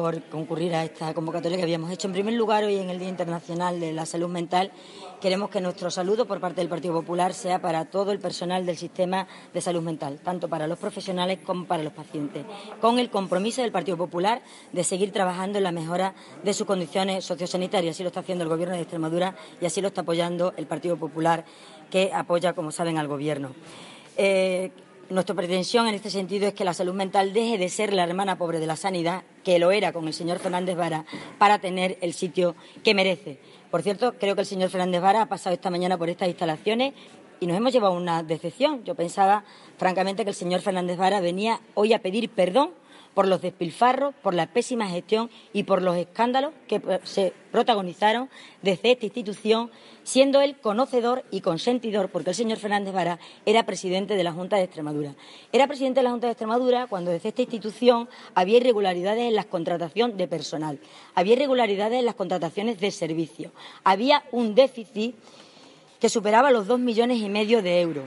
por concurrir a esta convocatoria que habíamos hecho. En primer lugar, hoy en el Día Internacional de la Salud Mental, queremos que nuestro saludo por parte del Partido Popular sea para todo el personal del sistema de salud mental, tanto para los profesionales como para los pacientes, con el compromiso del Partido Popular de seguir trabajando en la mejora de sus condiciones sociosanitarias. Así lo está haciendo el Gobierno de Extremadura y así lo está apoyando el Partido Popular, que apoya, como saben, al Gobierno. Eh, nuestra pretensión en este sentido es que la salud mental deje de ser la hermana pobre de la sanidad, que lo era con el señor Fernández Vara, para tener el sitio que merece. Por cierto, creo que el señor Fernández Vara ha pasado esta mañana por estas instalaciones y nos hemos llevado una decepción. Yo pensaba, francamente, que el señor Fernández Vara venía hoy a pedir perdón por los despilfarros, por la pésima gestión y por los escándalos que se protagonizaron desde esta institución, siendo él conocedor y consentidor, porque el señor Fernández Vara era presidente de la Junta de Extremadura. Era presidente de la Junta de Extremadura cuando desde esta institución había irregularidades en la contratación de personal, había irregularidades en las contrataciones de servicios, había un déficit que superaba los dos millones y medio de euros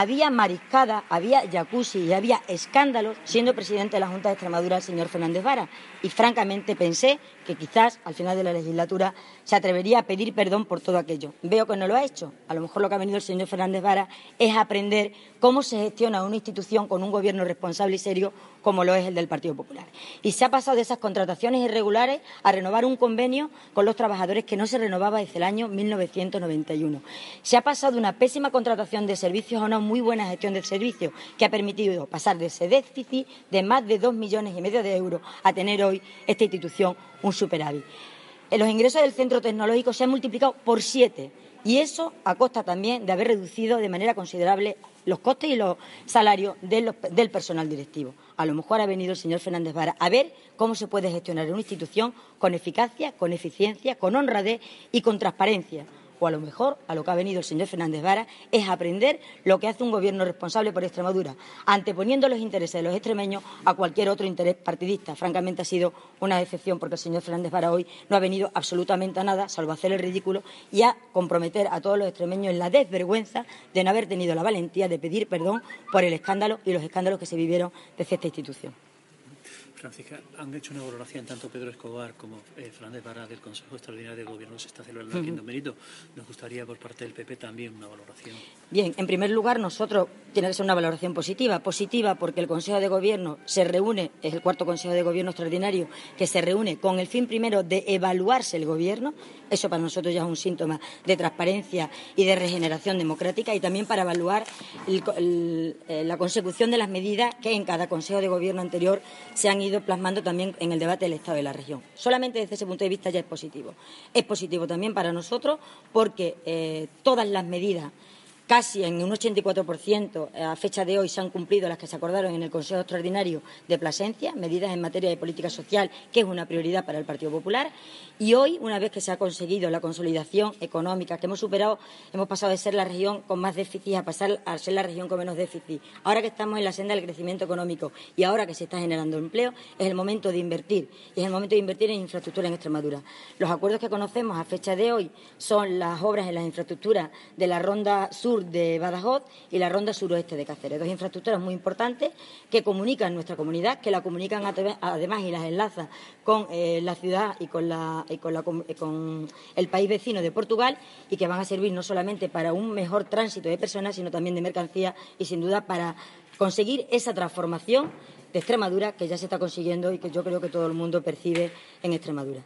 había mariscada, había jacuzzi y había escándalos siendo presidente de la Junta de Extremadura el señor Fernández Vara. Y francamente pensé que quizás al final de la legislatura se atrevería a pedir perdón por todo aquello. Veo que no lo ha hecho. A lo mejor lo que ha venido el señor Fernández Vara es aprender cómo se gestiona una institución con un gobierno responsable y serio como lo es el del Partido Popular. Y se ha pasado de esas contrataciones irregulares a renovar un convenio con los trabajadores que no se renovaba desde el año 1991. Se ha pasado de una pésima contratación de servicios a una muy buena gestión del servicio que ha permitido pasar de ese déficit de más de dos millones y medio de euros a tener hoy esta institución un superávit. Los ingresos del centro tecnológico se han multiplicado por siete y eso a costa también de haber reducido de manera considerable los costes y los salarios del personal directivo. A lo mejor ha venido el señor Fernández Vara a ver cómo se puede gestionar una institución con eficacia, con eficiencia, con honradez y con transparencia o a lo mejor a lo que ha venido el señor Fernández Vara es aprender lo que hace un gobierno responsable por Extremadura, anteponiendo los intereses de los extremeños a cualquier otro interés partidista. Francamente ha sido una decepción porque el señor Fernández Vara hoy no ha venido absolutamente a nada, salvo hacer el ridículo y a comprometer a todos los extremeños en la desvergüenza de no haber tenido la valentía de pedir perdón por el escándalo y los escándalos que se vivieron desde esta institución. Francisca, han hecho una valoración tanto Pedro Escobar como eh, Fernández Vara del Consejo Extraordinario de Gobierno se está celebrando aquí en Mérito. Nos gustaría por parte del PP también una valoración. Bien, en primer lugar, nosotros tiene que ser una valoración positiva. Positiva porque el Consejo de Gobierno se reúne, es el cuarto Consejo de Gobierno extraordinario, que se reúne con el fin primero de evaluarse el Gobierno. Eso para nosotros ya es un síntoma de transparencia y de regeneración democrática y también para evaluar eh, la consecución de las medidas que en cada Consejo de Gobierno anterior se han ido plasmando también en el debate del Estado de la región. Solamente desde ese punto de vista ya es positivo. Es positivo también para nosotros porque eh, todas las medidas Casi en un 84% a fecha de hoy se han cumplido las que se acordaron en el Consejo Extraordinario de Plasencia, medidas en materia de política social, que es una prioridad para el Partido Popular. Y hoy, una vez que se ha conseguido la consolidación económica, que hemos superado, hemos pasado de ser la región con más déficit a pasar a ser la región con menos déficit. Ahora que estamos en la senda del crecimiento económico y ahora que se está generando empleo, es el momento de invertir. Y es el momento de invertir en infraestructura en Extremadura. Los acuerdos que conocemos a fecha de hoy son las obras en las infraestructuras de la Ronda Sur de Badajoz y la ronda suroeste de Cáceres. Dos infraestructuras muy importantes que comunican nuestra comunidad, que la comunican además y las enlazan con eh, la ciudad y, con, la, con, el país vecino de Portugal y que van a servir no solamente para un mejor tránsito de personas, sino también de mercancías y, sin duda, para conseguir esa transformación de Extremadura que ya se está consiguiendo y que yo creo que todo el mundo percibe en Extremadura.